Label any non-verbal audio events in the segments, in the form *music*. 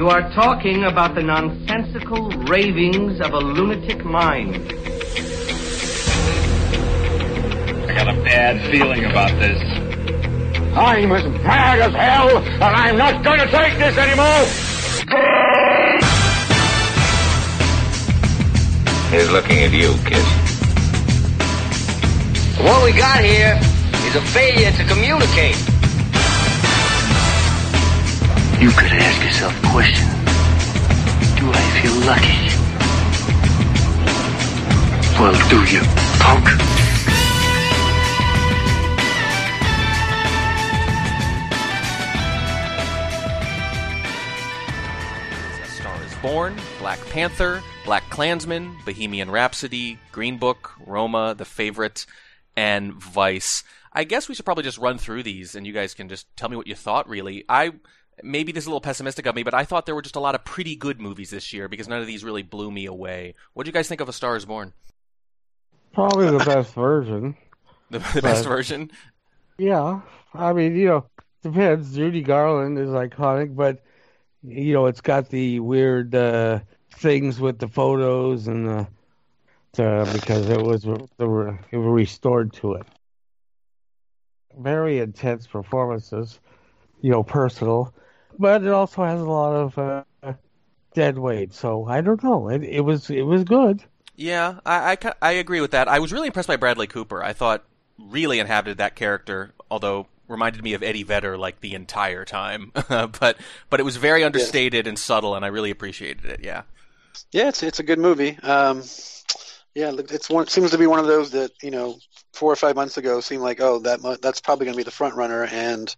You are talking about the nonsensical ravings of a lunatic mind. I got a bad feeling about this. I'm as mad as hell, and I'm not going to take this anymore! He's looking at you, kid. What we got here is a failure to communicate. You could ask yourself a question. Do I feel lucky? Well, do you, punk? Star is Born, Black Panther, Black Klansman, Bohemian Rhapsody, Green Book, Roma, The Favorite, and Vice. I guess we should probably just run through these and you guys can just tell me what you thought really. I maybe this is a little pessimistic of me, but I thought there were just a lot of pretty good movies this year because none of these really blew me away. What do you guys think of A Star is Born? Probably the best version. The, *laughs* the best version? Yeah. I mean, you know, depends. Judy Garland is iconic, but you know, it's got the weird uh, things with the photos and the uh, because it was were, it was restored to it. Very intense performances, you know, personal, but it also has a lot of uh, dead weight. So I don't know. It, it was it was good. Yeah, I, I, I agree with that. I was really impressed by Bradley Cooper. I thought really inhabited that character, although reminded me of Eddie Vedder like the entire time. *laughs* but but it was very understated and subtle, and I really appreciated it. Yeah. Yeah, it's it's a good movie. Um, yeah, it's one seems to be one of those that you know four or five months ago seemed like oh that that's probably going to be the front runner, and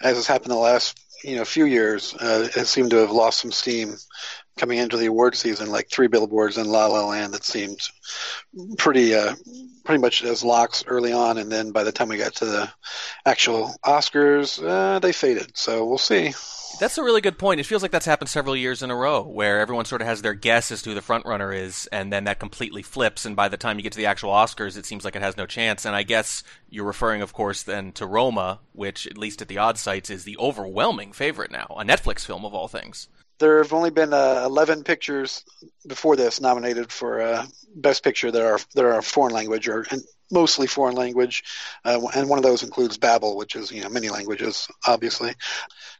as has happened the last you know a few years, uh, it seemed to have lost some steam coming into the award season. Like three billboards in La La Land that seemed pretty uh, pretty much as locks early on, and then by the time we got to the actual Oscars, uh, they faded. So we'll see. That's a really good point. It feels like that's happened several years in a row, where everyone sort of has their guess as to who the front runner is, and then that completely flips. And by the time you get to the actual Oscars, it seems like it has no chance. And I guess you're referring, of course, then to Roma, which, at least at the odd sites, is the overwhelming favorite now, a Netflix film of all things. There have only been uh, 11 pictures before this nominated for uh, Best Picture that are that are foreign language or mostly foreign language, uh, and one of those includes Babel, which is you know many languages, obviously.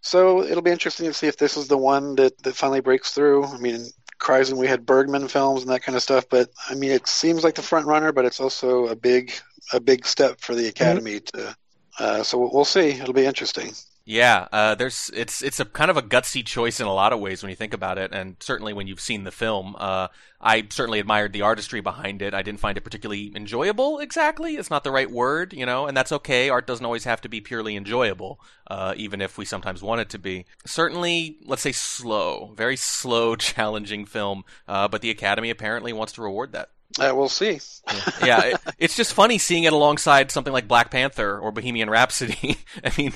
So it'll be interesting to see if this is the one that that finally breaks through. I mean, Kreisen, we had Bergman films and that kind of stuff, but I mean, it seems like the front runner, but it's also a big a big step for the Academy mm-hmm. to. Uh, so we'll see. It'll be interesting. Yeah, uh, there's it's it's a kind of a gutsy choice in a lot of ways when you think about it, and certainly when you've seen the film. Uh, I certainly admired the artistry behind it. I didn't find it particularly enjoyable. Exactly, it's not the right word, you know, and that's okay. Art doesn't always have to be purely enjoyable, uh, even if we sometimes want it to be. Certainly, let's say slow, very slow, *laughs* challenging film, uh, but the Academy apparently wants to reward that. Uh, we'll see. yeah, yeah it, it's just funny seeing it alongside something like Black Panther or Bohemian Rhapsody. *laughs* I mean,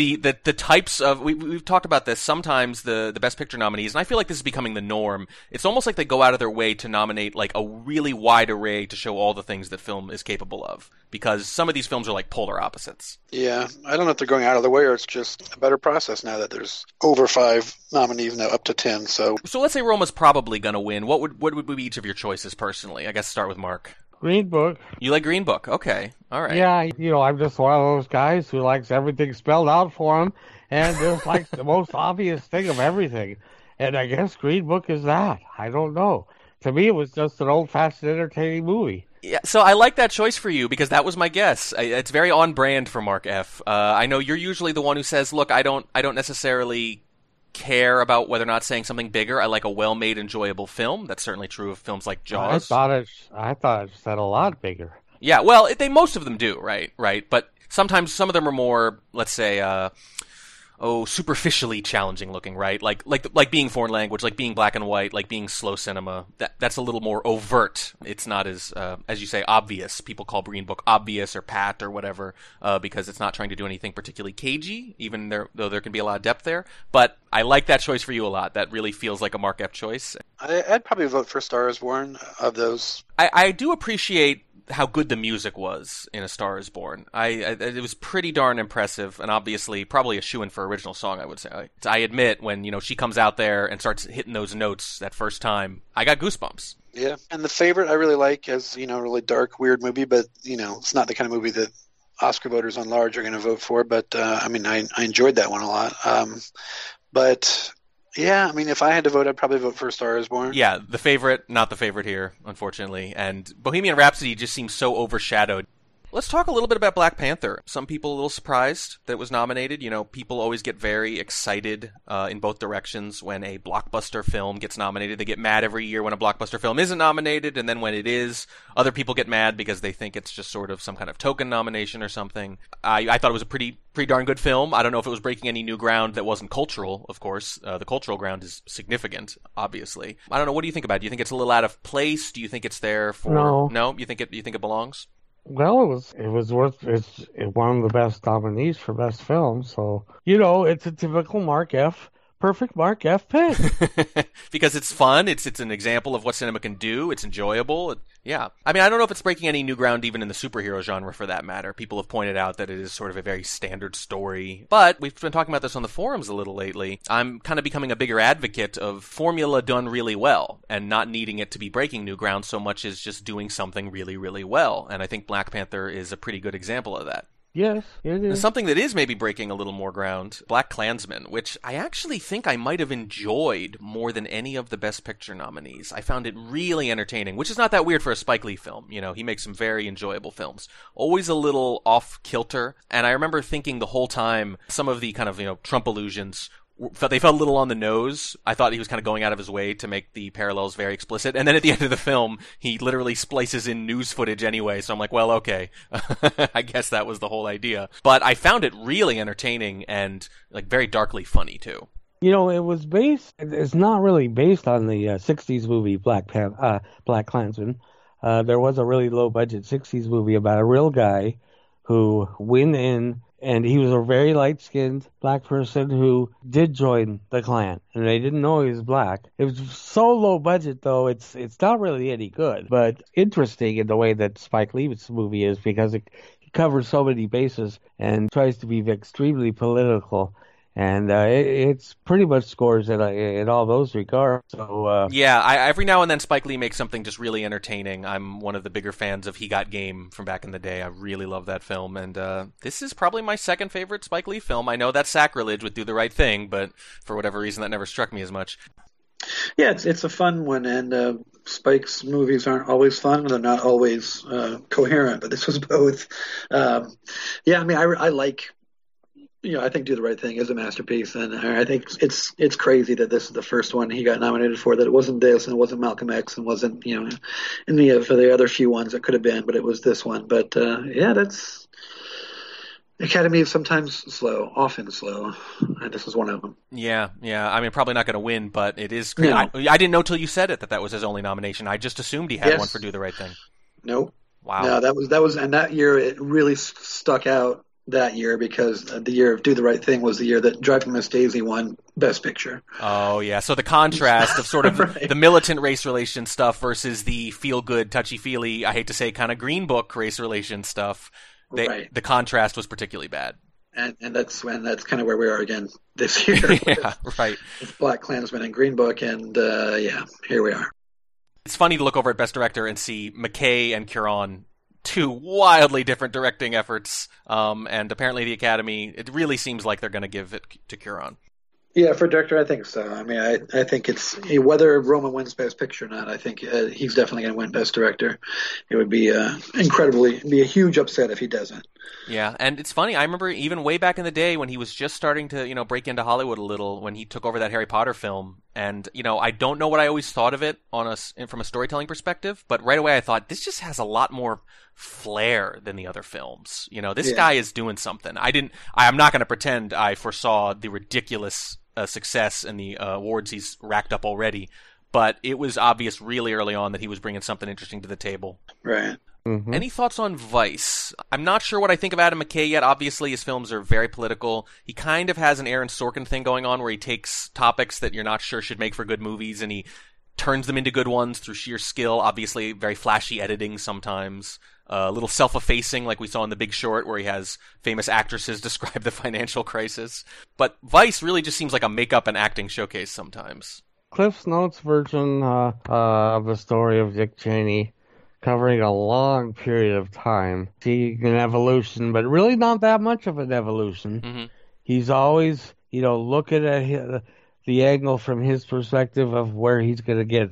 the, the, the types of we, we've talked about this sometimes the the best picture nominees and i feel like this is becoming the norm. It's almost like they go out of their way to nominate like a really wide array to show all the things that film is capable of because some of these films are like polar opposites. Yeah. I don't know if they're going out of the way or it's just a better process now that there's over five nominees now up to 10 so. So let's say roma's probably going to win. What would what would be each of your choices personally? I guess start with mark Green Book. You like Green Book? Okay, all right. Yeah, you know, I'm just one of those guys who likes everything spelled out for him, and just likes the most obvious thing of everything. And I guess Green Book is that. I don't know. To me, it was just an old-fashioned, entertaining movie. Yeah, so I like that choice for you because that was my guess. It's very on brand for Mark F. Uh, I know you're usually the one who says, "Look, I don't, I don't necessarily care about whether or not saying something bigger. I like a well-made, enjoyable film. That's certainly true of films like Jaws. I thought it. I thought it said a lot bigger. Yeah, well, it, they most of them do, right? Right, but sometimes some of them are more, let's say, uh, oh superficially challenging looking, right? Like like like being foreign language, like being black and white, like being slow cinema. That that's a little more overt. It's not as uh, as you say obvious. People call Green Book obvious or pat or whatever uh, because it's not trying to do anything particularly cagey, even there though there can be a lot of depth there. But I like that choice for you a lot. That really feels like a Mark F choice. I, would probably vote for Star is Born of those. I, I do appreciate how good the music was in A Star Is Born. I, I it was pretty darn impressive, and obviously probably a shoe in for original song. I would say. I, I admit when you know she comes out there and starts hitting those notes that first time, I got goosebumps. Yeah, and the favorite I really like as you know, a really dark, weird movie, but you know, it's not the kind of movie that Oscar voters on large are going to vote for. But uh, I mean, I, I enjoyed that one a lot. Um, but yeah, I mean, if I had to vote, I'd probably vote for Star Is Born. Yeah, the favorite, not the favorite here, unfortunately. And Bohemian Rhapsody just seems so overshadowed Let's talk a little bit about Black Panther. Some people a little surprised that it was nominated. You know, people always get very excited uh, in both directions when a blockbuster film gets nominated. They get mad every year when a blockbuster film isn't nominated, and then when it is, other people get mad because they think it's just sort of some kind of token nomination or something. I, I thought it was a pretty pretty darn good film. I don't know if it was breaking any new ground that wasn't cultural. Of course, uh, the cultural ground is significant. Obviously, I don't know. What do you think about it? Do you think it's a little out of place? Do you think it's there for? No. No. You think it? You think it belongs? Well, it was it was worth it's one of the best nominees for best film. So you know, it's a typical Mark F. Perfect Mark F. pick *laughs* because it's fun. It's it's an example of what cinema can do. It's enjoyable. It, yeah, I mean, I don't know if it's breaking any new ground even in the superhero genre for that matter. People have pointed out that it is sort of a very standard story, but we've been talking about this on the forums a little lately. I'm kind of becoming a bigger advocate of formula done really well and not needing it to be breaking new ground so much as just doing something really, really well. And I think Black Panther is a pretty good example of that. Yes, it is. Something that is maybe breaking a little more ground, Black Klansman, which I actually think I might have enjoyed more than any of the Best Picture nominees. I found it really entertaining, which is not that weird for a Spike Lee film. You know, he makes some very enjoyable films. Always a little off kilter, and I remember thinking the whole time some of the kind of, you know, Trump illusions they felt a little on the nose. I thought he was kind of going out of his way to make the parallels very explicit. And then at the *laughs* end of the film, he literally splices in news footage anyway. So I'm like, well, okay. *laughs* I guess that was the whole idea. But I found it really entertaining and like very darkly funny too. You know, it was based. It's not really based on the uh, '60s movie Black Pan- uh, Black Klansman. Uh, there was a really low budget '60s movie about a real guy who went in and he was a very light skinned black person who did join the Klan and they didn't know he was black. It was so low budget though, it's it's not really any good. But interesting in the way that Spike Lee's movie is because it, it covers so many bases and tries to be extremely political and uh, it, it's pretty much scores in, in all those regards. So uh, yeah, I, every now and then Spike Lee makes something just really entertaining. I'm one of the bigger fans of He Got Game from back in the day. I really love that film, and uh, this is probably my second favorite Spike Lee film. I know that's sacrilege with Do the Right Thing, but for whatever reason, that never struck me as much. Yeah, it's it's a fun one, and uh, Spike's movies aren't always fun; they're not always uh, coherent. But this was *laughs* both. Um, yeah, I mean, I, I like you know, I think "Do the Right Thing" is a masterpiece, and I think it's it's crazy that this is the first one he got nominated for. That it wasn't this, and it wasn't Malcolm X, and wasn't you know, any of the other few ones it could have been, but it was this one. But uh, yeah, that's Academy is sometimes slow, often slow, and this is one of them. Yeah, yeah. I mean, probably not going to win, but it is. No. I, I, didn't know till you said it that that was his only nomination. I just assumed he had yes. one for "Do the Right Thing." Nope. Wow. No, that was that was, and that year it really stuck out that year because the year of Do the Right Thing was the year that Driving Miss Daisy won Best Picture. Oh yeah, so the contrast of sort of *laughs* right. the militant race relation stuff versus the feel good, touchy feely, I hate to say, kind of Green Book race relation stuff. They, right. The contrast was particularly bad. And, and that's when that's kind of where we are again this *laughs* year. yeah, right. Black Klansman and Green Book, and uh, yeah, here we are. It's funny to look over at Best Director and see McKay and Cuarón two wildly different directing efforts, um, and apparently the Academy. It really seems like they're going to give it to Cuarón. Yeah, for director, I think so. I mean, I, I think it's whether Roma wins Best Picture or not. I think uh, he's definitely going to win Best Director. It would be uh, incredibly be a huge upset if he doesn't. Yeah, and it's funny. I remember even way back in the day when he was just starting to you know break into Hollywood a little when he took over that Harry Potter film, and you know I don't know what I always thought of it on a from a storytelling perspective, but right away I thought this just has a lot more flair than the other films. You know, this yeah. guy is doing something. I didn't. I, am not going to pretend I foresaw the ridiculous uh, success and the uh, awards he's racked up already. But it was obvious really early on that he was bringing something interesting to the table. Right. Mm-hmm. Any thoughts on Vice? I'm not sure what I think of Adam McKay yet. Obviously, his films are very political. He kind of has an Aaron Sorkin thing going on where he takes topics that you're not sure should make for good movies and he turns them into good ones through sheer skill. Obviously, very flashy editing sometimes. Uh, a little self-effacing, like we saw in The Big Short, where he has famous actresses *laughs* describe the financial crisis. But Vice really just seems like a makeup and acting showcase sometimes. Cliff's Notes version uh, uh, of the story of Dick Cheney, covering a long period of time, seeing an evolution, but really not that much of an evolution. Mm-hmm. He's always, you know, looking at his, the angle from his perspective of where he's going to get,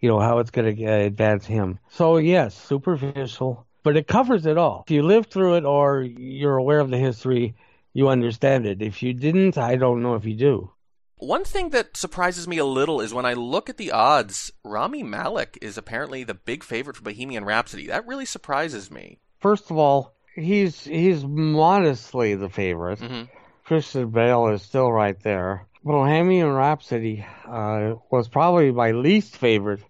you know, how it's going to advance him. So yes, superficial, but it covers it all. If you live through it or you're aware of the history, you understand it. If you didn't, I don't know if you do. One thing that surprises me a little is when I look at the odds, Rami Malek is apparently the big favorite for Bohemian Rhapsody. That really surprises me. First of all, he's he's modestly the favorite. Mhm. Christian Bale is still right there. Bohemian Rhapsody uh, was probably my least favorite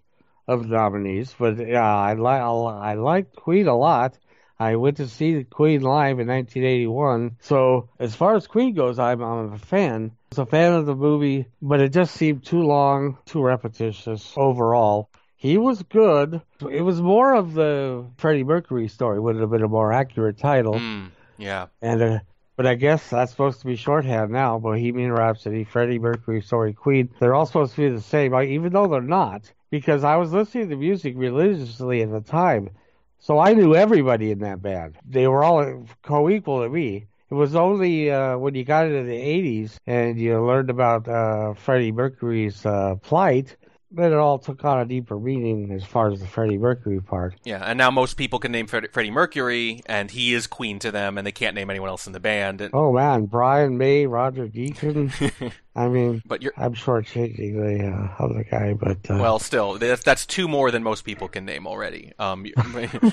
of the nominees, but yeah, I like I liked Queen a lot. I went to see Queen live in 1981, so as far as Queen goes, I'm, I'm a fan. I was a fan of the movie, but it just seemed too long, too repetitious overall. He was good. It was more of the Freddie Mercury story. Would have been a more accurate title. Mm, yeah. And uh, but I guess that's supposed to be shorthand now. Bohemian Rhapsody, Freddie Mercury, Story Queen. They're all supposed to be the same, even though they're not. Because I was listening to music religiously at the time, so I knew everybody in that band. They were all co-equal to me. It was only uh, when you got into the '80s and you learned about uh, Freddie Mercury's uh, plight that it all took on a deeper meaning as far as the Freddie Mercury part. Yeah, and now most people can name Fred- Freddie Mercury, and he is Queen to them, and they can't name anyone else in the band. And, Oh man, Brian May, Roger Deacon. *laughs* I mean, but you're I'm shortchanging the uh, other guy, but uh, well, still, that's, that's two more than most people can name already. Um, you-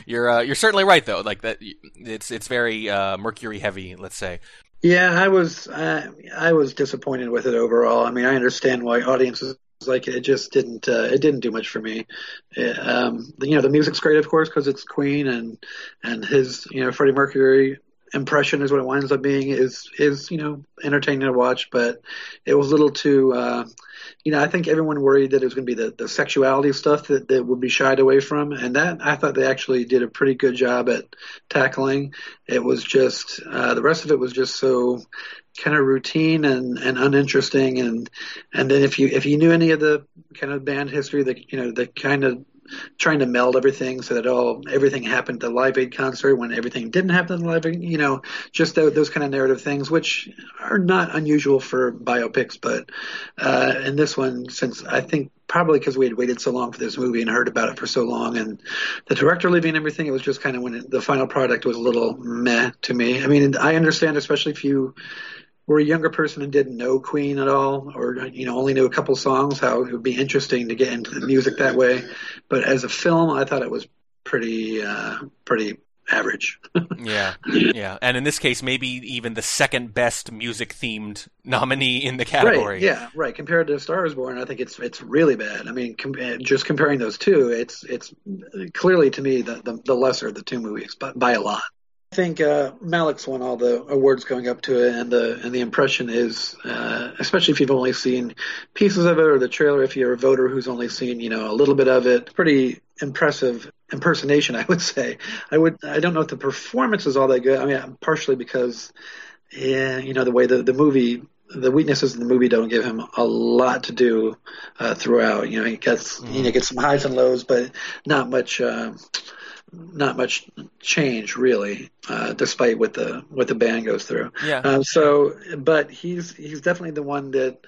*laughs* you're uh, you're certainly right though. Like that, it's it's very uh, Mercury heavy. Let's say. Yeah, I was uh, I was disappointed with it overall. I mean, I understand why audiences like it. Just didn't uh, it didn't do much for me. It, um, you know, the music's great, of course, because it's Queen and and his you know Freddie Mercury impression is what it winds up being is is you know entertaining to watch, but it was a little too. Uh, you know, I think everyone worried that it was going to be the, the sexuality stuff that, that would be shied away from, and that I thought they actually did a pretty good job at tackling. It was just uh, the rest of it was just so kind of routine and, and uninteresting, and and then if you if you knew any of the kind of band history, that you know the kind of trying to meld everything so that all everything happened at the Live Aid concert when everything didn't happen at the Live Aid, you know, just those, those kind of narrative things, which are not unusual for biopics, but uh, in this one, since I think probably because we had waited so long for this movie and heard about it for so long, and the director leaving and everything, it was just kind of when it, the final product was a little meh to me. I mean, I understand, especially if you were a younger person and didn't know Queen at all, or you know only knew a couple songs, how it would be interesting to get into the music that way. But as a film, I thought it was pretty uh, pretty average. *laughs* Yeah, yeah, and in this case, maybe even the second best music themed nominee in the category. Right, yeah, right. Compared to Star Is Born, I think it's it's really bad. I mean, com- just comparing those two, it's it's clearly to me the the, the lesser of the two movies, but by a lot. I think uh, Malek's won all the awards going up to it, and the and the impression is, uh, especially if you've only seen pieces of it or the trailer, if you're a voter who's only seen you know a little bit of it, pretty impressive impersonation, *laughs* I would say. I would I don't know if the performance is all that good. I mean, partially because, yeah, you know the way the the movie the weaknesses in the movie don't give him a lot to do uh, throughout. You know, he gets mm. you know gets some highs and lows, but not much. Uh, not much change really, uh, despite what the what the band goes through. Yeah. Um, so, but he's he's definitely the one that.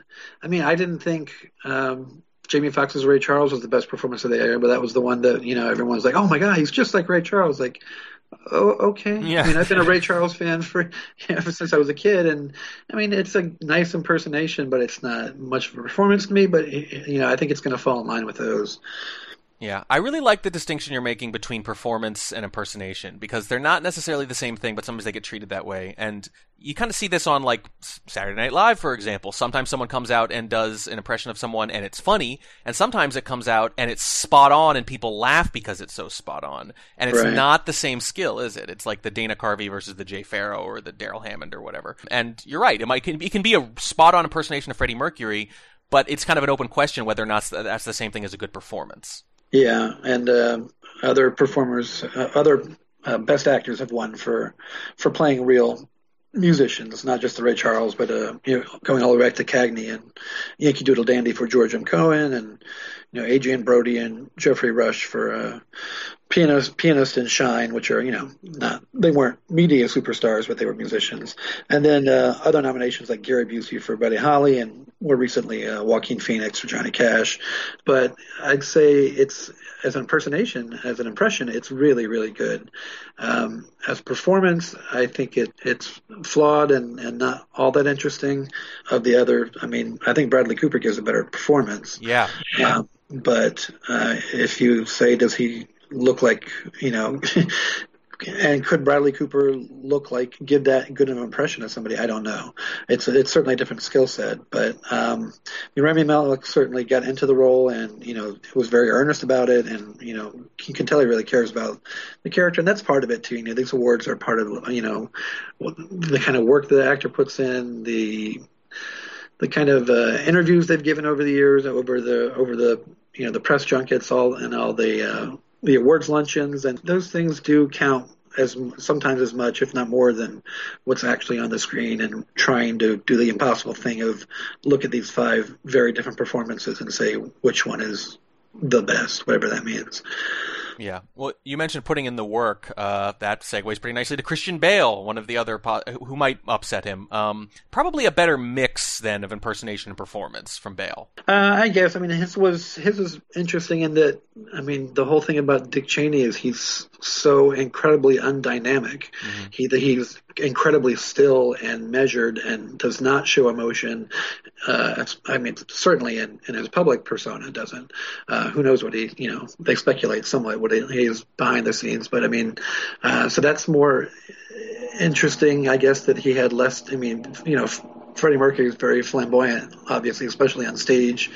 I mean, I didn't think um, Jamie Foxx's Ray Charles was the best performance of the year, but that was the one that you know everyone's like, oh my god, he's just like Ray Charles. Like, oh okay. Yeah. I mean, I've been a Ray Charles fan for *laughs* ever since I was a kid, and I mean, it's a nice impersonation, but it's not much of a performance to me. But you know, I think it's going to fall in line with those. Yeah, I really like the distinction you're making between performance and impersonation because they're not necessarily the same thing, but sometimes they get treated that way. And you kind of see this on like Saturday Night Live, for example. Sometimes someone comes out and does an impression of someone and it's funny, and sometimes it comes out and it's spot on and people laugh because it's so spot on. And it's Right. not the same skill, is it? It's like the Dana Carvey versus the Jay Pharoah or the Darrell Hammond or whatever. And you're right, it might it can be a spot on impersonation of Freddie Mercury, but it's kind of an open question whether or not that's the same thing as a good performance. Yeah, and uh, other performers, uh, other uh, best actors have won for for playing real musicians, not just the Ray Charles, but uh, you know, going all the way back to Cagney and Yankee Doodle Dandy for George M. Cohan, and you know Adrien Brody and Geoffrey Rush for uh, pianist, pianist and Shine, which are you know not they weren't media superstars, but they were musicians. And then uh, other nominations like Gary Busey for Buddy Holly, and more recently uh, Joaquin Phoenix for Johnny Cash. But I'd say it's as an impersonation, as an impression, it's really really good. Um, as performance, I think it it's flawed and, and not all that interesting. Of the other, I mean, I think Bradley Cooper gives a better performance. Yeah. Um, but uh, if you say, does he look like you know *laughs* and could Bradley Cooper look like give that good of an impression of somebody? I don't know. It's it's certainly a different skill set, but um, Rami Malek certainly got into the role and you know was very earnest about it, and you know you can tell he really cares about the character, and that's part of it too. You know, these awards are part of you know the kind of work the actor puts in, the the kind of uh, interviews they've given over the years, over the over the you know the press junkets, all and all the uh, the awards luncheons, and those things do count as sometimes as much, if not more, than what's actually on the screen. And trying to do the impossible thing of look at these five very different performances and say which one is the best, whatever that means. Yeah. Well, you mentioned putting in the work. Uh, that segues pretty nicely to Christian Bale, one of the other po- who might upset him. Um, probably a better mix then of impersonation and performance from Bale. Uh, I guess. I mean, his was his was interesting in that. I mean, the whole thing about Dick Cheney is he's so incredibly undynamic. Mm-hmm. He he's incredibly still and measured and does not show emotion. Uh, I mean, certainly in, in his public persona doesn't. Uh, who knows what he, you know, they speculate somewhat what he is behind the scenes, but I mean, uh, so that's more interesting, I guess, that he had less, I mean, you know, Freddie Mercury is very flamboyant, obviously, especially on stage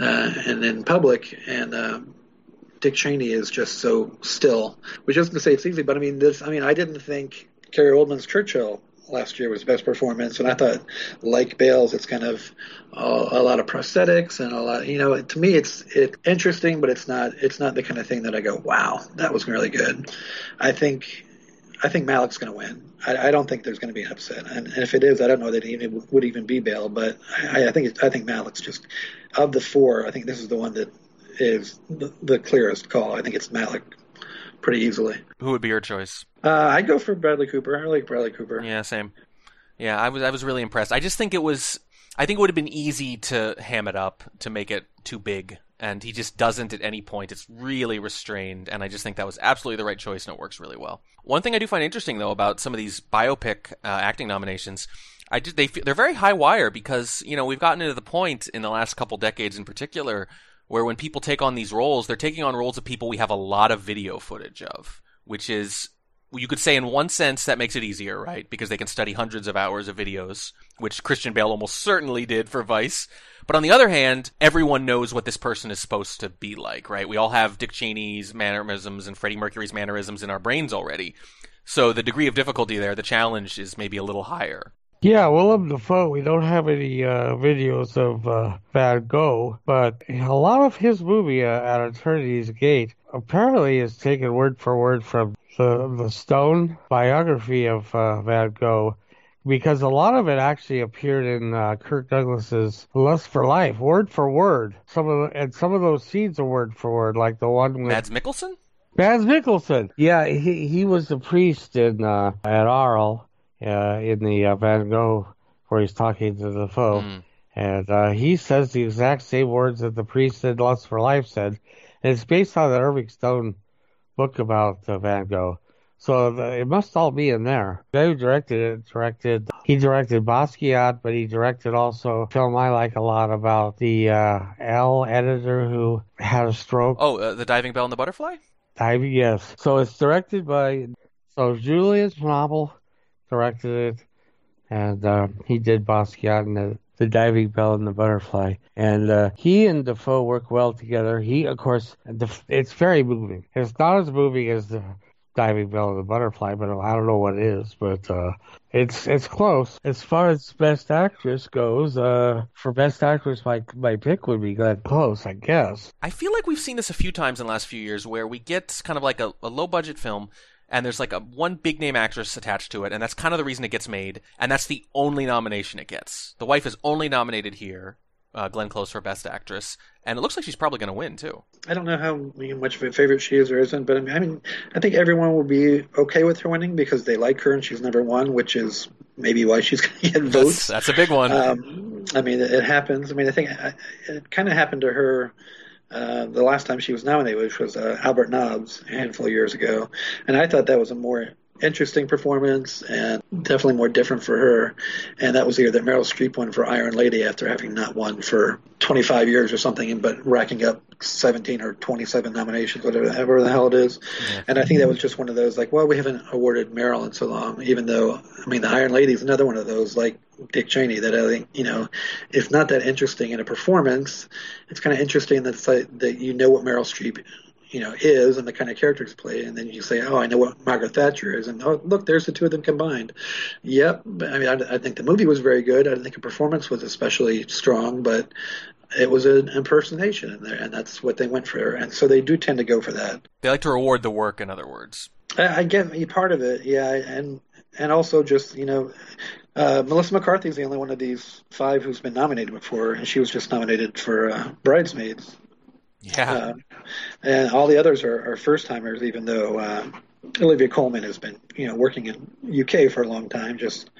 uh, and in public, and um, Dick Cheney is just so still. Which isn't to say it's easy, but I mean, this. I mean, I didn't think Gary Oldman's Churchill last year was best performance, and I thought, like Bale's, it's kind of uh, a lot of prosthetics and a lot. You know, to me, it's it's interesting, but it's not it's not the kind of thing that I go, wow, that was really good. I think I think Malek's going to win. I, I, don't think there's going to be an upset, and, and, if it is, I don't know that it would even be Bale. But I, I think I think Malek's just of the four. I think this is the one that is the, the clearest call. I think it's Malek pretty easily. Who would be your choice? Uh, I'd go for Bradley Cooper. I like Bradley Cooper. Yeah, same. Yeah, I was I was really impressed. I just think it was I think it would have been easy to ham it up to make it too big, and he just doesn't at any point. It's really restrained, and I just think that was absolutely the right choice, and it works really well. One thing I do find interesting though about some of these biopic uh, acting nominations. I just, they they're very high wire because you know we've gotten into the point in the last couple decades in particular where when people take on these roles, they're taking on roles of people we have a lot of video footage of, which is you could say in one sense that makes it easier, right? Because they can study hundreds of hours of videos, which Christian Bale almost certainly did for Vice. But on the other hand, everyone knows what this person is supposed to be like, right? We all have Dick Cheney's mannerisms and Freddie Mercury's mannerisms in our brains already. So the degree of difficulty there, the challenge is maybe a little higher. Yeah, Willem Dafoe, we don't have any uh, videos of uh, Van Gogh, but a lot of his movie, uh, At Eternity's Gate, apparently is taken word for word from the, the Stone biography of uh, Van Gogh, because a lot of it actually appeared in uh, Kirk Douglas's Lust for Life, word for word. Some of the, and some of those scenes are word for word, like the one with Mads Mikkelsen. Mads Mikkelsen. Yeah, he he was the priest in uh, at Arles uh, in the uh, Van Gogh where he's talking to Dafoe. Mm. And uh, he says the exact same words that the priest in Lust for Life said. And it's based on the Irving Stone book about uh, Van Gogh. So the, it must all be in there. The guy who directed it directed, he directed Basquiat, but he directed also a film I like a lot about the uh, Elle editor who had a stroke. Oh, uh, The Diving Bell and the Butterfly? Diving, yes. So it's directed by, so Julius Schnabel directed it, and uh, he did Basquiat and the, the Diving Bell and the Butterfly. And uh, he and Dafoe work well together. He, of course, it's very moving. It's not as moving as the Diving Bell and the Butterfly, but I don't know what it is. But uh, It's it's close as far as best actress goes. Uh, for best actress, my my pick would be Glenn Close, I guess. I feel like we've seen this a few times in the last few years where we get kind of like a, a low budget film and there's like a one big name actress attached to it, and that's kind of the reason it gets made, and that's the only nomination it gets. The wife is only nominated here, uh, Glenn Close for Best Actress, and it looks like she's probably going to win too. I don't know how much of a favorite she is or isn't, but I mean, I mean, I think everyone will be okay with her winning because they like her and she's never won, which is maybe why she's *laughs* going to get votes. That's, that's, a big one. Um, I mean, it, it, happens. I mean, I think it kind of happened to her. Uh, the last time she was nominated, which was uh, Albert Nobbs a handful of years ago, and I thought that was a more interesting performance and definitely more different for her. And that was the year that Meryl Streep won for Iron Lady after having not won for 25 years or something, but racking up 17 or 27 nominations, whatever the hell it is. Yeah. And I think that was just one of those like, well, we haven't awarded Meryl in so long, even though, I mean, the Iron Lady is another one of those like Dick Cheney that I think, you know, it's not that interesting in a performance. It's kind of interesting that, that you know what Meryl Streep you know is and the kind of characters play, and then you say, "Oh, I know what Margaret Thatcher is," and oh, look, there's the two of them combined. Yep, I mean, I, I think the movie was very good. I didn't think the performance was especially strong, but it was an impersonation in there, and that's what they went for. And so they do tend to go for that. They like to reward the work, in other words. I, I get part of it, yeah, and and also just you know. Uh, Melissa McCarthy is the only one of these five who's been nominated before, and she was just nominated for uh, Bridesmaids. Yeah. Uh, and all the others are, are first timers, even though uh, Olivia Colman has been, you know, working in UK for a long time. Just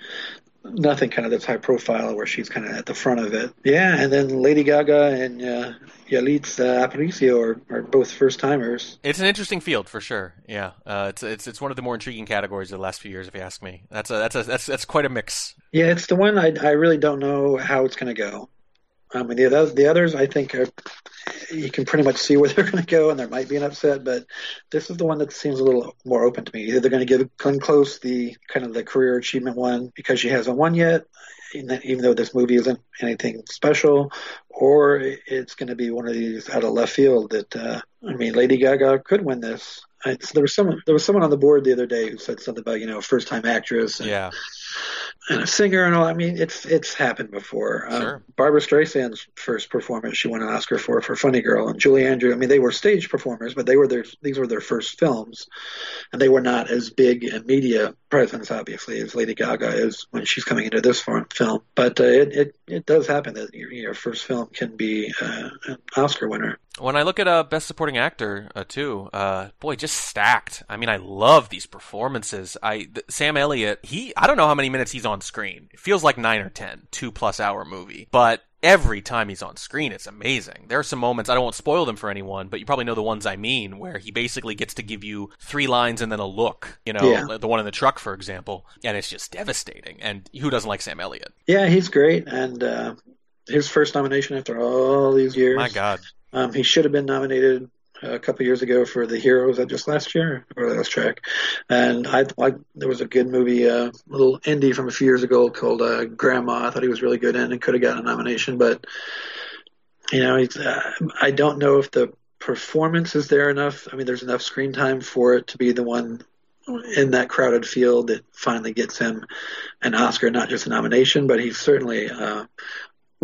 nothing kind of that's high profile where she's kind of at the front of it. Yeah, and then Lady Gaga and uh, Yalitza Aparicio are, are both first timers. It's an interesting field for sure. Yeah, uh, it's it's it's one of the more intriguing categories of the last few years, if you ask me. That's a that's a that's that's quite a mix. Yeah, it's the one I I really don't know how it's going to go. I mean, the others, the others, I think, are, you can pretty much see where *laughs* they're going to go, and there might be an upset. But this is the one that seems a little more open to me. Either they're going to give Glenn Close the kind of the career achievement one because she hasn't won yet, even though this movie isn't anything special, or it's going to be one of these out of left field that uh, I mean, Lady Gaga could win this. I, so there was someone there was someone on the board the other day who said something about you know first time actress. And, yeah and a singer and all. I mean, it's it's happened before. Um, sure. Barbra Streisand's first performance, she won an Oscar for for Funny Girl, and Julie Andrew. I mean, they were stage performers, but they were their these were their first films, and they were not as big a media presence, obviously, as Lady Gaga is when she's coming into this film. But uh, it, it it does happen that your, your first film can be uh, an Oscar winner. When I look at uh, Best Supporting Actor uh, too, uh, boy, just stacked. I mean, I love these performances. I th- Sam Elliott, he I don't know how many minutes he's on screen. It feels like nine or ten, two plus hour movie, but every time he's on screen, it's amazing. There are some moments I don't want to spoil them for anyone, but you probably know the ones I mean, where he basically gets to give you three lines and then a look. You know, yeah. the one in the truck, for example, and it's just devastating. And who doesn't like Sam Elliott? Yeah, he's great, and uh, his first nomination after all these years. My God. Um, he should have been nominated a couple years ago for the Heroes that just last year or last track, and I there was a good movie, uh, a little indie from a few years ago called uh, Grandma. I thought he was really good in and could have gotten a nomination, but you know, he's, uh, I don't know if the performance is there enough. I mean, there's enough screen time for it to be the one in that crowded field that finally gets him an Oscar, not just a nomination, but he's certainly uh,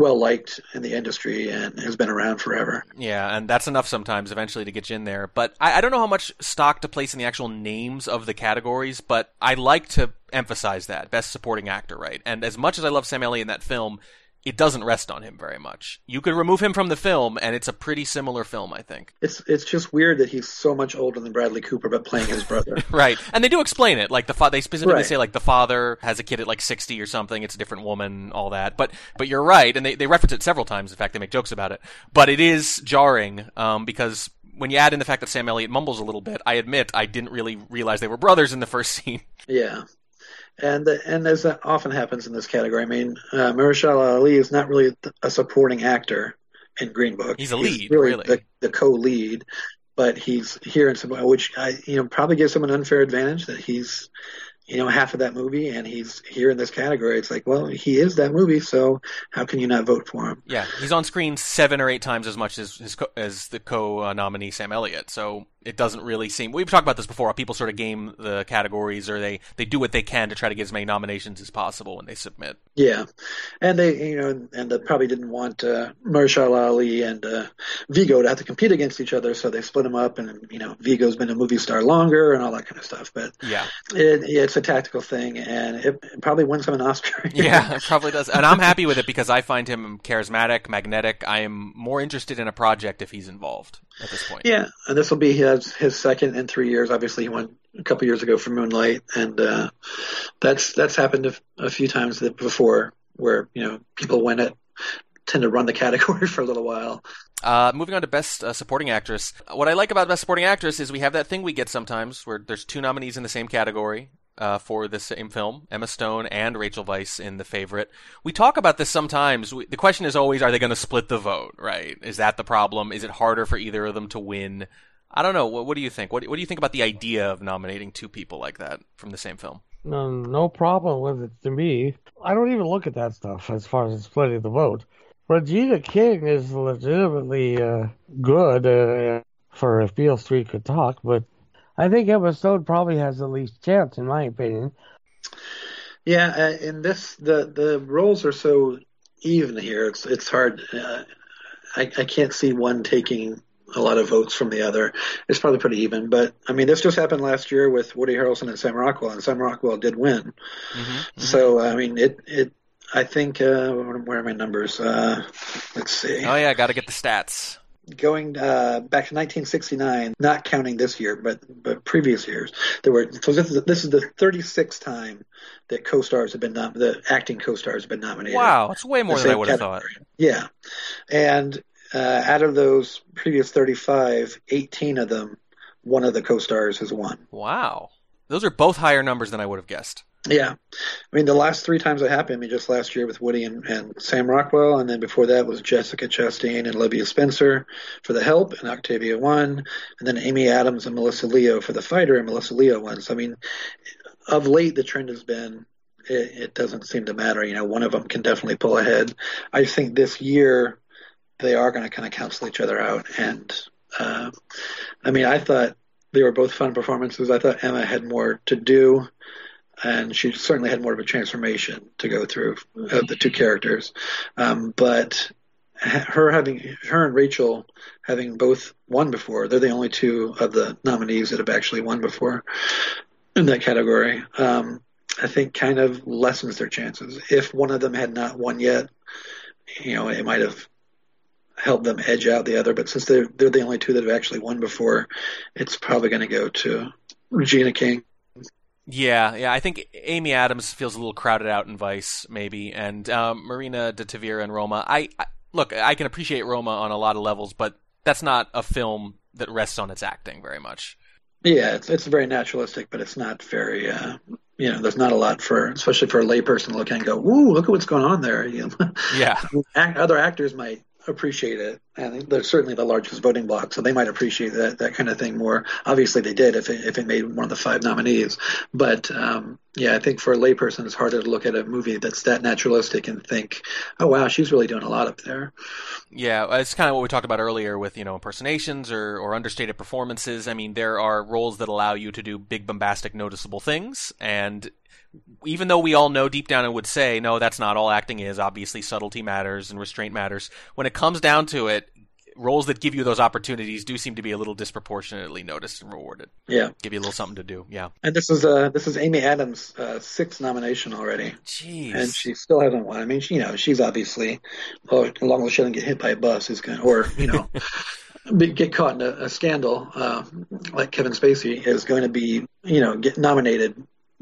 well liked in the industry and has been around forever. Yeah, and that's enough sometimes eventually to get you in there. But I, I, don't know how much stock to place in the actual names of the categories, but I like to emphasize that best supporting actor, right? And as much as I love Sam Elliott in that film, it doesn't rest on him very much. You could remove him from the film, and it's a pretty similar film, I think. It's it's just weird that he's so much older than Bradley Cooper, but playing his brother. *laughs* right, and they do explain it. Like the fa- they specifically right. say like the father has a kid at like sixty or something. It's a different woman, all that. But but you're right, and they they reference it several times. In fact, they make jokes about it. But it is jarring um, because when you add in the fact that Sam Elliott mumbles a little bit, I admit I didn't really realize they were brothers in the first *laughs* scene. Yeah, and and as often happens in this category, I mean, uh, Mahershala Ali is not really a supporting actor in Green Book. He's a lead, he's really, really. The, the, co-lead, but he's here in some which I you know probably gives him an unfair advantage that he's you know half of that movie and he's here in this category. It's like, well, he is that movie, so how can you not vote for him? Yeah, he's on screen seven or eight times as much as his co- as the co-nominee Sam Elliott. So it doesn't really seem. We've talked about this before. People sort of game the categories, or they they do what they can to try to get as many nominations as possible when they submit. Yeah, and they, you know, and they probably didn't want uh, Mahershala Ali and uh, Viggo to have to compete against each other, so they split them up. And you know, Viggo's been a movie star longer and all that kind of stuff. But Yeah, it, it's a tactical thing, and it, probably wins him an Oscar. yeah, it probably does. And I'm happy with it because I find him charismatic, magnetic. I am more interested in a project if he's involved at this point. Yeah, and this will be his his second in three years. Obviously, he won a couple years ago for Moonlight, and uh, that's that's happened a, a few times before, where you know people win it, tend to run the *laughs* category for a little while. Uh, moving on to Best uh, Supporting Actress. What I like about Best Supporting Actress is we have that thing we get sometimes where there's two nominees in the same category uh, for the same film Emma Stone and Rachel Weisz in The Favorite. We talk about this sometimes. We, the question is always are they going to split the vote, right? Is that the problem? Is it harder for either of them to win? I don't know. What, what do you think? What, what do you think about the idea of nominating two people like that from the same film? No, no problem with it to me. I don't even look at that stuff as far as splitting the vote. Regina King is legitimately uh, good uh, for if Beale Street could talk, but I think Emma Stone probably has the least chance, in my opinion. Yeah, uh, in this the the roles are so even here. It's it's hard. Uh, I I can't see one taking a lot of votes from the other. It's probably pretty even. But I mean, this just happened last year with Woody Harrelson and Sam Rockwell, and Sam Rockwell did win. Mm-hmm. So I mean, it it. I think uh, where are my numbers? Uh, let's see. Oh yeah, i got to get the stats. Going uh, back to 1969, not counting this year, but but previous years, there were. So this is this is the 36th time that co-stars have been nom- the acting co-stars have been nominated. Wow, that's way more than I would have thought. Yeah, and uh, out of those previous 35, 18 of them, one of the co-stars has won. Wow, those are both higher numbers than I would have guessed. Yeah, I mean the last three times it happened, I mean just last year with Woody and, and Sam Rockwell, and then before that was Jessica Chastain and Olivia Spencer for The Help, and Octavia won, and then Amy Adams and Melissa Leo for The Fighter, and Melissa Leo won. So I mean, of late the trend has been it, it doesn't seem to matter. You know, one of them can definitely pull ahead. I think this year they are going to kind of cancel each other out, and uh, I mean I thought they were both fun performances. I thought Emma had more to do and she certainly had more of a transformation to go through of the two characters. Um, but her having her and Rachel having both won before, they're the only two of the nominees that have actually won before in that category. Um, I think kind of lessens their chances. If one of them had not won yet, you know, it might have helped them edge out the other. But since they're they're the only two that have actually won before, it's probably going to go to Regina King. Yeah, yeah. I think Amy Adams feels a little crowded out in Vice, maybe, and um, Marina de Tavira and Roma. I, I look, I can appreciate Roma on a lot of levels, but that's not a film that rests on its acting very much. Yeah, it's it's very naturalistic, but it's not very. Uh, you know, there's not a lot for, especially for a layperson to look at and go, "Ooh, look at what's going on there." *laughs* You know, Yeah, Act- *laughs* other actors might appreciate it, and they're certainly the largest voting bloc, so they might appreciate that that kind of thing more. Obviously, they did if it, if it made one of the five nominees. But um, yeah, I think for a layperson, it's harder to look at a movie that's that naturalistic and think, "Oh wow, she's really doing a lot up there." yeah. It's kind of what we talked about earlier with you know impersonations or or understated performances. I mean, there are roles that allow you to do big, bombastic, noticeable things, and even though we all know deep down and would say, no, that's not all acting is. Obviously, subtlety matters and restraint matters. When it comes down to it, roles that give you those opportunities do seem to be a little disproportionately noticed and rewarded. Yeah, Give you a little something to do. Yeah. and this is uh this is Amy Adams' uh, sixth nomination already. Jeez. and she still hasn't won. I mean, she, you know, she's obviously, well, as long as she doesn't get hit by a bus, is going or you know, *laughs* be, get caught in a, a scandal uh, like Kevin Spacey is going to be, you know, get nominated.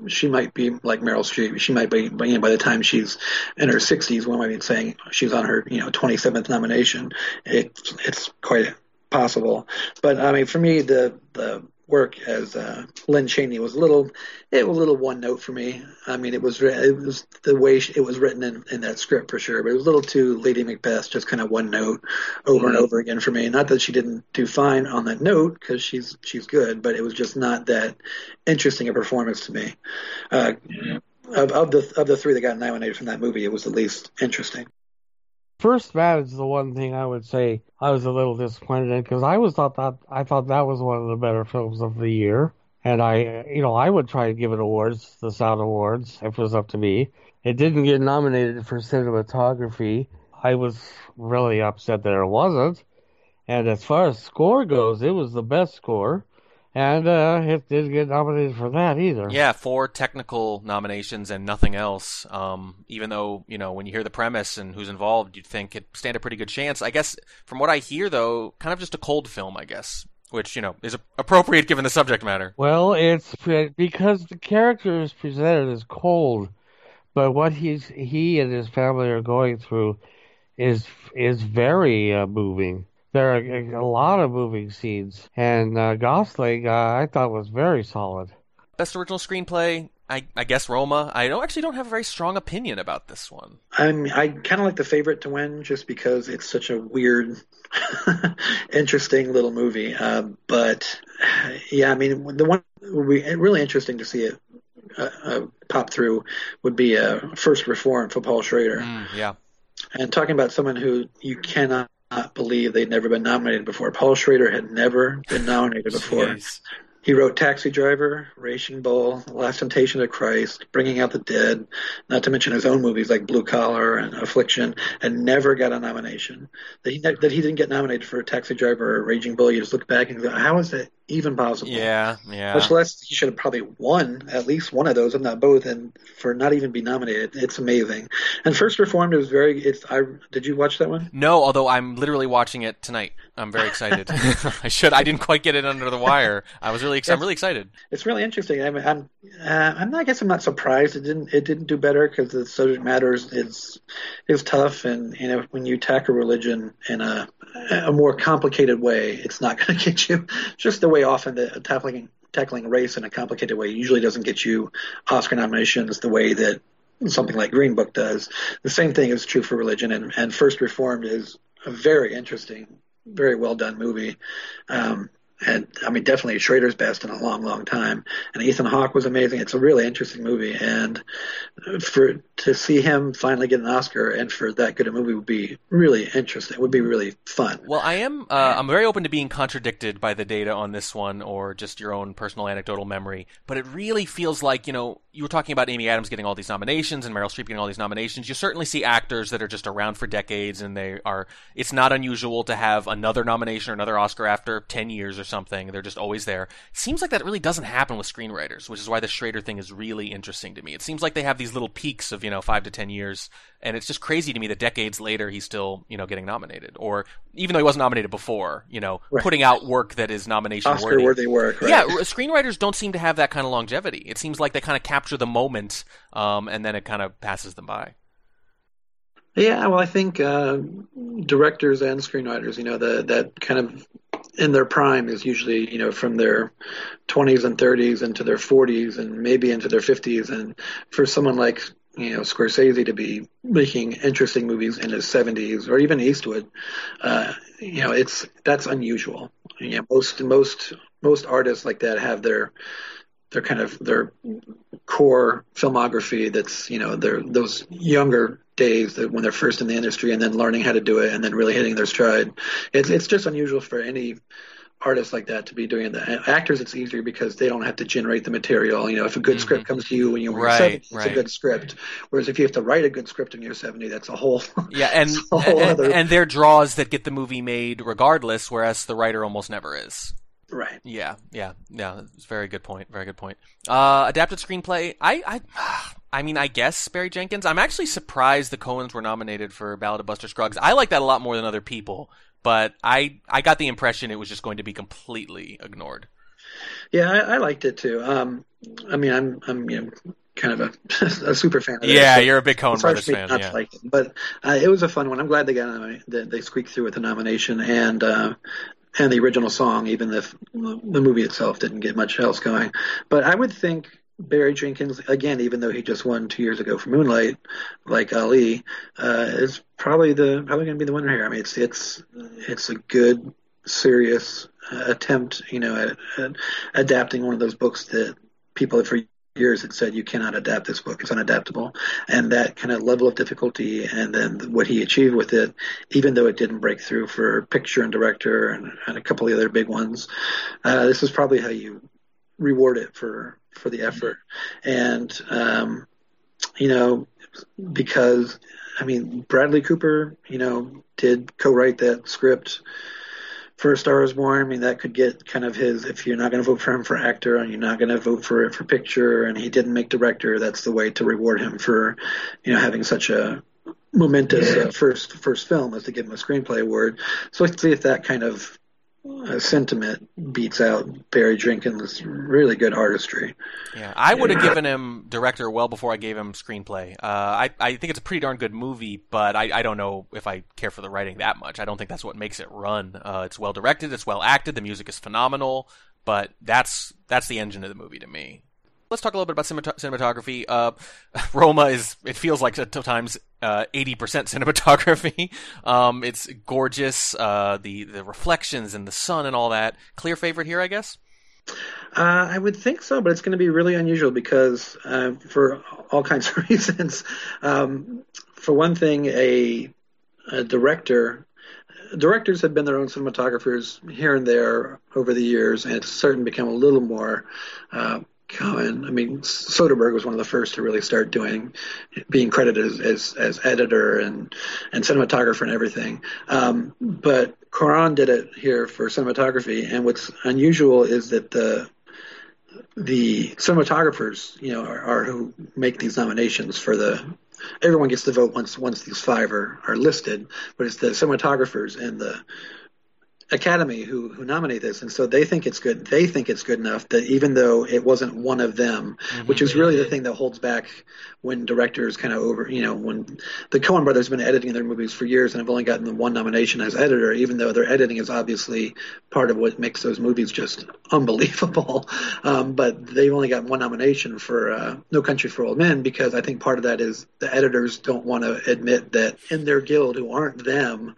She might be like Meryl Streep. She might be, you know, by the time she's in her 60s, one might be saying she's on her, you know, 27th nomination. It's it's quite possible. But I mean, for me, the the work as uh, Lynn Cheney was a little, it was a little one note for me. I mean, it was it was the way it was written in, in that script for sure, but it was a little too Lady Macbeth, just kind of one note over and over again for me. Not that she didn't do fine on that note because she's she's good, but it was just not that interesting a performance to me. Uh, of, of the of the three that got nominated from that movie, it was the least interesting. First Man is the one thing I would say I was a little disappointed in because I was thought that I thought that was one of the better films of the year, and I you know I would try to give it awards, the Sound Awards, if it was up to me. It didn't get nominated for cinematography. I was really upset that it wasn't. And as far as score goes, it was the best score. And uh, it didn't get nominated for that either. Yeah, four technical nominations and nothing else. Um, even though, you know, when you hear the premise and who's involved, you'd think it'd stand a pretty good chance. I guess, from what I hear, though, kind of just a cold film, I guess. Which, you know, is appropriate given the subject matter. Well, it's because the character is presented as cold, but what he's he and his family are going through is is very uh, moving. There are a lot of moving scenes, and uh, Gosling uh, I thought was very solid. Best original screenplay, I, I guess Roma. I don't actually don't have a very strong opinion about this one. I'm I kind of like the favorite to win just because it's such a weird, *laughs* interesting little movie. Uh, but yeah, I mean the one would be really interesting to see it uh, uh, pop through would be a First Reformed for Paul Schrader. Mm, yeah. And talking about someone who you cannot believe they'd never been nominated before. Paul Schrader had never been nominated before. He wrote Taxi Driver, Raging Bull, The Last Temptation of Christ, Bringing Out the Dead, not to mention his own movies like Blue Collar and Affliction, and never got a nomination. That he, that he didn't get nominated for Taxi Driver or Raging Bull, you just look back and go, how is that even possible? Yeah, yeah. Much less he should have probably won at least one of those, if not both, and for not even be nominated, it's amazing. And First Reformed is very. It's. I did you watch that one? No, although I'm literally watching it tonight. I'm very excited. *laughs* *laughs* I should. I didn't quite get it under the wire. I was really. Ex- I'm really excited. It's really interesting. I mean, I'm. Uh, I'm. Not, I guess I'm not surprised it didn't. It didn't do better because the subject matter is is, is tough, and you know when you tackle religion in a a more complicated way, it's not going *laughs* to get you just the way often the tackling tackling race in a complicated way usually doesn't get you Oscar nominations the way that something like Green Book does. The same thing is true for religion, and, and First Reformed is a very interesting, very well done movie. Um, and I mean, definitely Schrader's best in a long, long time. And Ethan Hawke was amazing. It's a really interesting movie, and for to see him finally get an Oscar and for that good a movie would be really interesting. It would be really fun. Well, I am. Uh, I'm very open to being contradicted by the data on this one, or just your own personal anecdotal memory. But it really feels like you know you were talking about Amy Adams getting all these nominations and Meryl Streep getting all these nominations. You certainly see actors that are just around for decades, and they are. It's not unusual to have another nomination or another Oscar after ten years or something. They're just always there. It seems like that really doesn't happen with screenwriters, which is why the Schrader thing is really interesting to me. It seems like they have these little peaks of you know five to ten years, and it's just crazy to me that decades later he's still you know getting nominated, or even though he wasn't nominated before, you know, Right. putting out work that is nomination Oscar worthy work. Right? yeah, screenwriters don't seem to have that kind of longevity. It seems like they kind of capture the moment, um, and then it kind of passes them by. Yeah, well, I think uh, directors and screenwriters, you know, the, that kind of in their prime is usually, you know, from their 20s and 30s into their 40s and maybe into their 50s. And for someone like, you know, Scorsese to be making interesting movies in his 70s or even Eastwood, uh, you know, it's that's unusual. You know, most most most artists like that have their their kind of their core filmography that's you know their those younger days that when they're first in the industry and then learning how to do it and then really hitting their stride it's it's just unusual for any artist like that to be doing that actors it's easier because they don't have to generate the material you know if a good script comes to you when you're Mm-hmm. Right, 70 it's right. a good script whereas if you have to write a good script when you're 70 that's a whole Yeah, and *laughs* whole and, other and they're draws that get the movie made regardless, whereas the writer almost never is. right Yeah, yeah, yeah. It's a very good point. Very good point. Uh, adapted screenplay. I, I, I mean, I guess Barry Jenkins. I'm actually surprised the Coens were nominated for Ballad of Buster Scruggs. I like that a lot more than other people, but I, I got the impression it was just going to be completely ignored. Yeah, I, I liked it too. Um, I mean, I'm I'm you know kind of a, *laughs* a super fan. It, Yeah, so you're a big Coen Brothers fan. not Yeah. like it. But uh, it was a fun one. I'm glad they got they, they squeaked through with the nomination and uh, and the original song, even if the movie itself didn't get much else going. But I would think Barry Jenkins, again, even though he just won two years ago for Moonlight, like Ali, uh, is probably the probably going to be the winner here. I mean, it's it's it's a good, serious uh, attempt, you know, at, at adapting one of those books that people for years had said you cannot adapt this book; it's unadaptable. And that kind of level of difficulty, and then what he achieved with it, even though it didn't break through for picture and director and, and a couple of the other big ones, uh, this is probably how you reward it for for the effort. And um, you know, because I mean, Bradley Cooper, you know, did co-write that script for Star Is Born. I mean, that could get kind of his. If you're not going to vote for him for actor, and you're not going to vote for it for picture, and he didn't make director, that's the way to reward him for, you know, having such a momentous uh, first first film as to give him a screenplay award. So let's see if that kind of uh, sentiment beats out Barry Jenkins' really good artistry. Yeah, I would have given him director well before I gave him screenplay. Uh, I I think it's a pretty darn good movie, but I, I don't know if I care for the writing that much. I don't think that's what makes it run. Uh, it's well directed, it's well acted, the music is phenomenal, but that's that's the engine of the movie to me. Let's talk a little bit about cinematography. Uh, *laughs* Roma is, it feels like at times, uh, 80% *laughs* cinematography. Um, it's gorgeous. Uh, the, the reflections and the sun and all that. Clear favorite here, I guess? Uh, I would think so, but it's going to be really unusual because, uh, for all kinds of *laughs* reasons. Um, for one thing, a, a director directors have been their own cinematographers here and there over the years, and it's certainly become a little more uh, Cohen. I mean, Soderbergh was one of the first to really start doing, being credited as as, as editor and and cinematographer and everything. Um, but Cuarón did it here for cinematography, and what's unusual is that the the cinematographers, you know, are, are who make these nominations for the everyone gets to vote once once these five are, are listed, but it's the cinematographers and the Academy who who nominate this, and so they think it's good. They think it's good enough that even though it wasn't one of them, mm-hmm. which is really the thing that holds back when directors kind of over, you know, when the Coen brothers have been editing their movies for years and have only gotten the one nomination as editor, even though their editing is obviously part of what makes those movies just *laughs* unbelievable. Um, but they've only got one nomination for uh, No Country for Old Men because I think part of that is the editors don't want to admit that in their guild who aren't them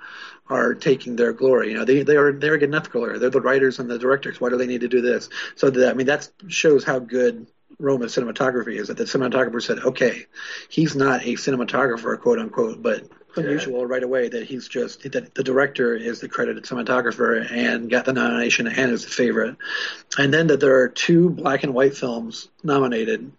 are taking their glory. You know, they they are they're good enough glory. They're the writers and the directors. Why do they need to do this? So that I mean that shows how good Roma's cinematography is. That the cinematographer said, okay, he's not a cinematographer, quote unquote, but unusual right away that he's just that the director is the credited cinematographer and got the nomination and is the favorite. And then that there are two black and white films nominated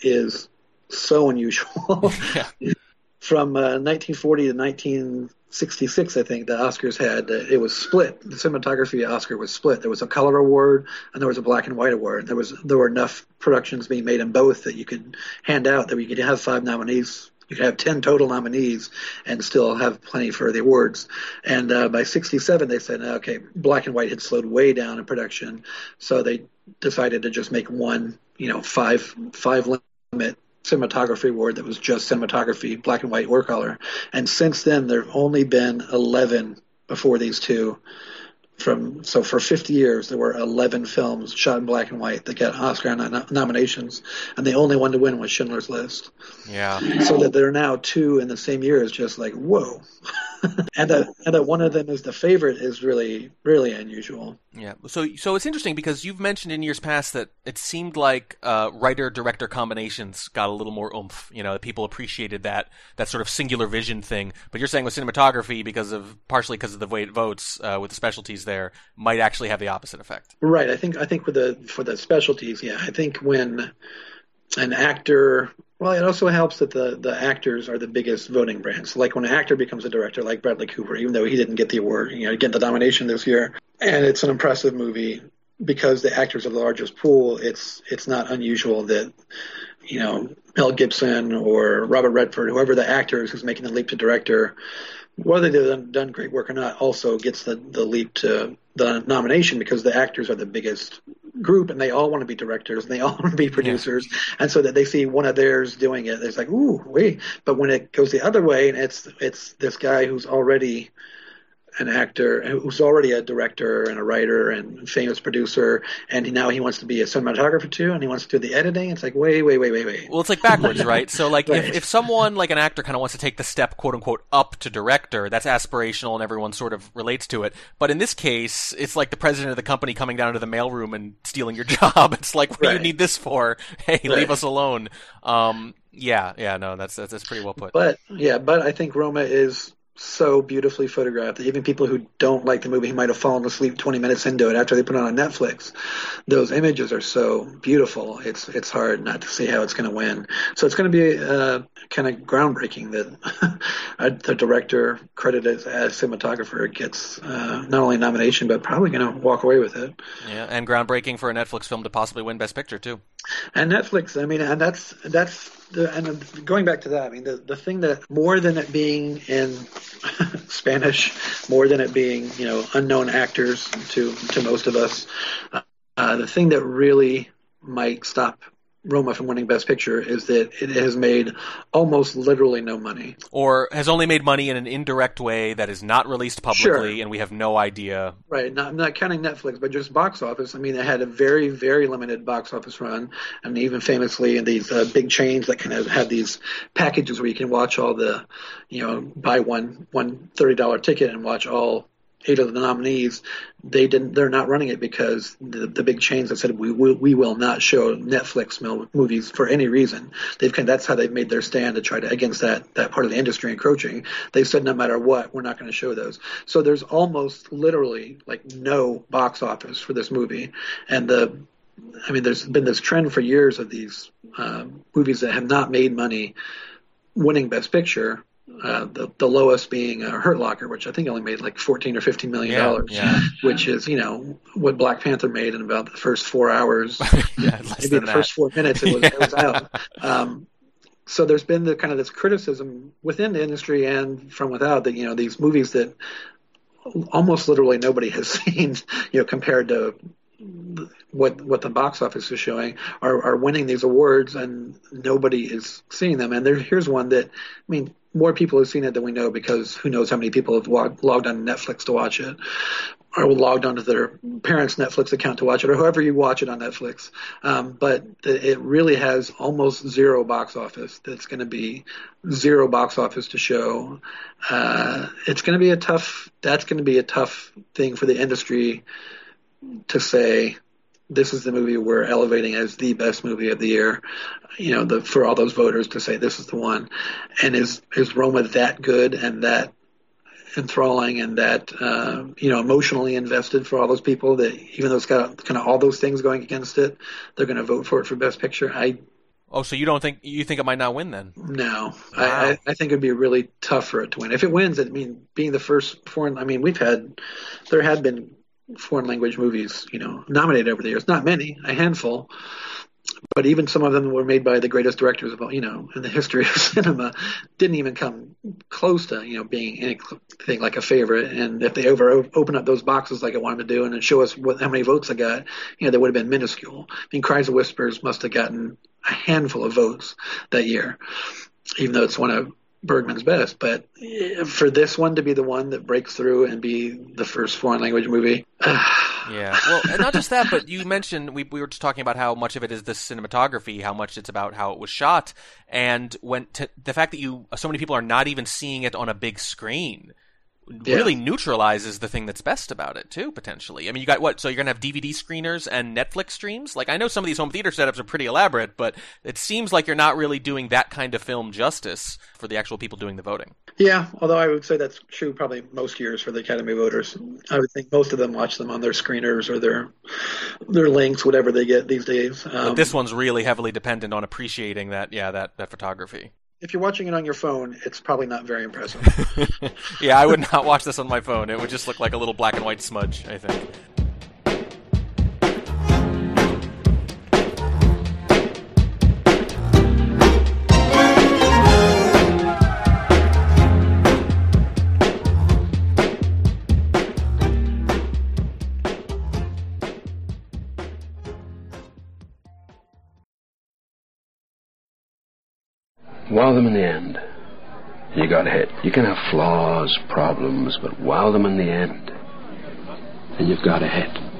is so unusual. *laughs* Yeah. From uh, 1940 to 19 66, I think, the Oscars had, uh, it was split. The cinematography Oscar was split. There was a color award and there was a black and white award. There was there were enough productions being made in both that you could hand out that we could have five nominees. You could have 10 total nominees and still have plenty for the awards. And uh, by 67, they said, okay, black and white had slowed way down in production. So they decided to just make one, you know, five, five limit cinematography award that was just cinematography, black and white, or color. And since then, there have only been 11 before these two. From so for 50 years, there were 11 films shot in black and white that got Oscar nom- nominations, and the only one to win was Schindler's List. Yeah. So that there are now two in the same year is just like whoa. *laughs* and that and that one of them is the favorite is really really unusual. Yeah. So so it's interesting because you've mentioned in years past that it seemed like uh, writer director combinations got a little more oomph. You know, that people appreciated that that sort of singular vision thing. But you're saying with cinematography, because of partially because of the way it votes uh, with the specialties there, might actually have the opposite effect. Right. I think I think with the for the specialties, yeah. I think when an actor well, it also helps that the, the actors are the biggest voting brands. Like when an actor becomes a director, like Bradley Cooper, even though he didn't get the award, you know, get the nomination this year, and it's an impressive movie because the actors are the largest pool. It's it's not unusual that you know Mel Gibson or Robert Redford, whoever the actor is who's making the leap to director, whether they've done, done great work or not, also gets the the leap to the nomination because the actors are the biggest group and they all want to be directors and they *laughs* all want to be producers yeah. and so that they see one of theirs doing it it's like ooh wait but when it goes the other way and it's it's this guy who's already an actor who's already a director and a writer and famous producer, and now he wants to be a cinematographer too, and he wants to do the editing. It's like wait, wait, wait, wait, wait. Well, it's like backwards, *laughs* right? So, like, Right. if, if someone, like an actor, kind of wants to take the step, quote unquote, up to director, that's aspirational and everyone sort of relates to it. But in this case, it's like the president of the company coming down to the mailroom and stealing your *laughs* job. It's like, what do you need this for? *laughs* Hey, Right. leave us alone. Um, yeah, yeah, no, that's, that's, that's pretty well put. But yeah, but I think Roma is so beautifully photographed that even people who don't like the movie, might have fallen asleep 20 minutes into it after they put it on Netflix, those images are so beautiful. It's it's hard not to see how it's going to win. So it's going to be uh, kind of groundbreaking that *laughs* the director credited as cinematographer gets uh, not only a nomination but probably going to walk away with it. Yeah, and groundbreaking for a Netflix film to possibly win Best Picture too. And Netflix, I mean, and that's that's the and going back to that, I mean, the the thing that more than it being in *laughs* Spanish, more than it being you know unknown actors to to most of us, uh, the thing that really might stop Roma from winning Best Picture is that it has made almost literally no money. Or has only made money in an indirect way that is not released publicly, Sure. and we have no idea. Right, not not counting Netflix, but just box office. I mean, it had a very, very limited box office run, and even famously in these uh, big chains that kind of have these packages where you can watch all the, you know, buy one one thirty dollar ticket and watch all eight of the nominees. They didn't. They're not running it because the, the big chains have said we will we will not show Netflix movies for any reason. They've kind that's how they've made their stand to try to against that that part of the industry encroaching. They've said no matter what, we're not going to show those. So there's almost literally like no box office for this movie, and the I mean, there's been this trend for years of these um, movies that have not made money winning Best Picture. Uh, the the lowest being uh, Hurt Locker, which I think only made like fourteen or fifteen million dollars, yeah. which is you know what Black Panther made in about the first four hours, *laughs* Yeah, maybe the that. first four minutes it was, it was out. *laughs* Um, so there's been the kind of this criticism within the industry and from without that you know these movies that almost literally nobody has *laughs* seen, you know, compared to what what the box office is showing are, are winning these awards and nobody is seeing them. And there, here's one that I mean more people have seen it than we know because who knows how many people have log, logged on Netflix to watch it or logged onto their parents' Netflix account to watch it or however you watch it on Netflix. Um, but it really has almost zero box office. That's going to be zero box office to show. Uh, it's going to be a tough. That's going to be a tough thing for the industry to say this is the movie we're elevating as the best movie of the year. You know, the, for all those voters to say this is the one. And is is Roma that good and that enthralling and that uh, you know emotionally invested for all those people that even though it's got kind of all those things going against it, they're going to vote for it for best picture. I Oh, so you don't think you think it might not win then? no, I, I, I think it'd be really tough for it to win. If it wins, I mean, being the first foreign, I mean, we've had, there had been foreign language movies, you know, nominated over the years. Not many, a handful, but even some of them were made by the greatest directors of all, you know, in the history of *laughs* cinema. Didn't even come close to, you know, being anything like a favorite. And if they over open up those boxes like I wanted to do and then show us what how many votes I got, you know, they would have been minuscule. I mean, Cries of Whispers must have gotten a handful of votes that year, even though it's one of Bergman's best. But eh, for this one to be the one that breaks through and be the first foreign language movie, *sighs* Yeah. Well, and not just that, but you mentioned we we were just talking about how much of it is the cinematography, how much it's about how it was shot, and when to, the fact that you so many people are not even seeing it on a big screen Yeah. really neutralizes the thing that's best about it too potentially. I mean, you got what? So you're gonna have DVD screeners and Netflix streams. Like I know some of these home theater setups are pretty elaborate, but it seems like you're not really doing that kind of film justice for the actual people doing the voting. Yeah, although I would say that's true probably most years for the Academy voters. I would think most of them watch them on their screeners or their their links, whatever they get these days. But Um, this one's really heavily dependent on appreciating that, yeah, that that photography. If you're watching it on your phone, it's probably not very impressive. *laughs* yeah, I would not watch this on my phone. It would just look like a little black and white smudge, I think. Of them in the end. you got hit. You can have flaws, problems, but wow them in the end, and you've got a hit.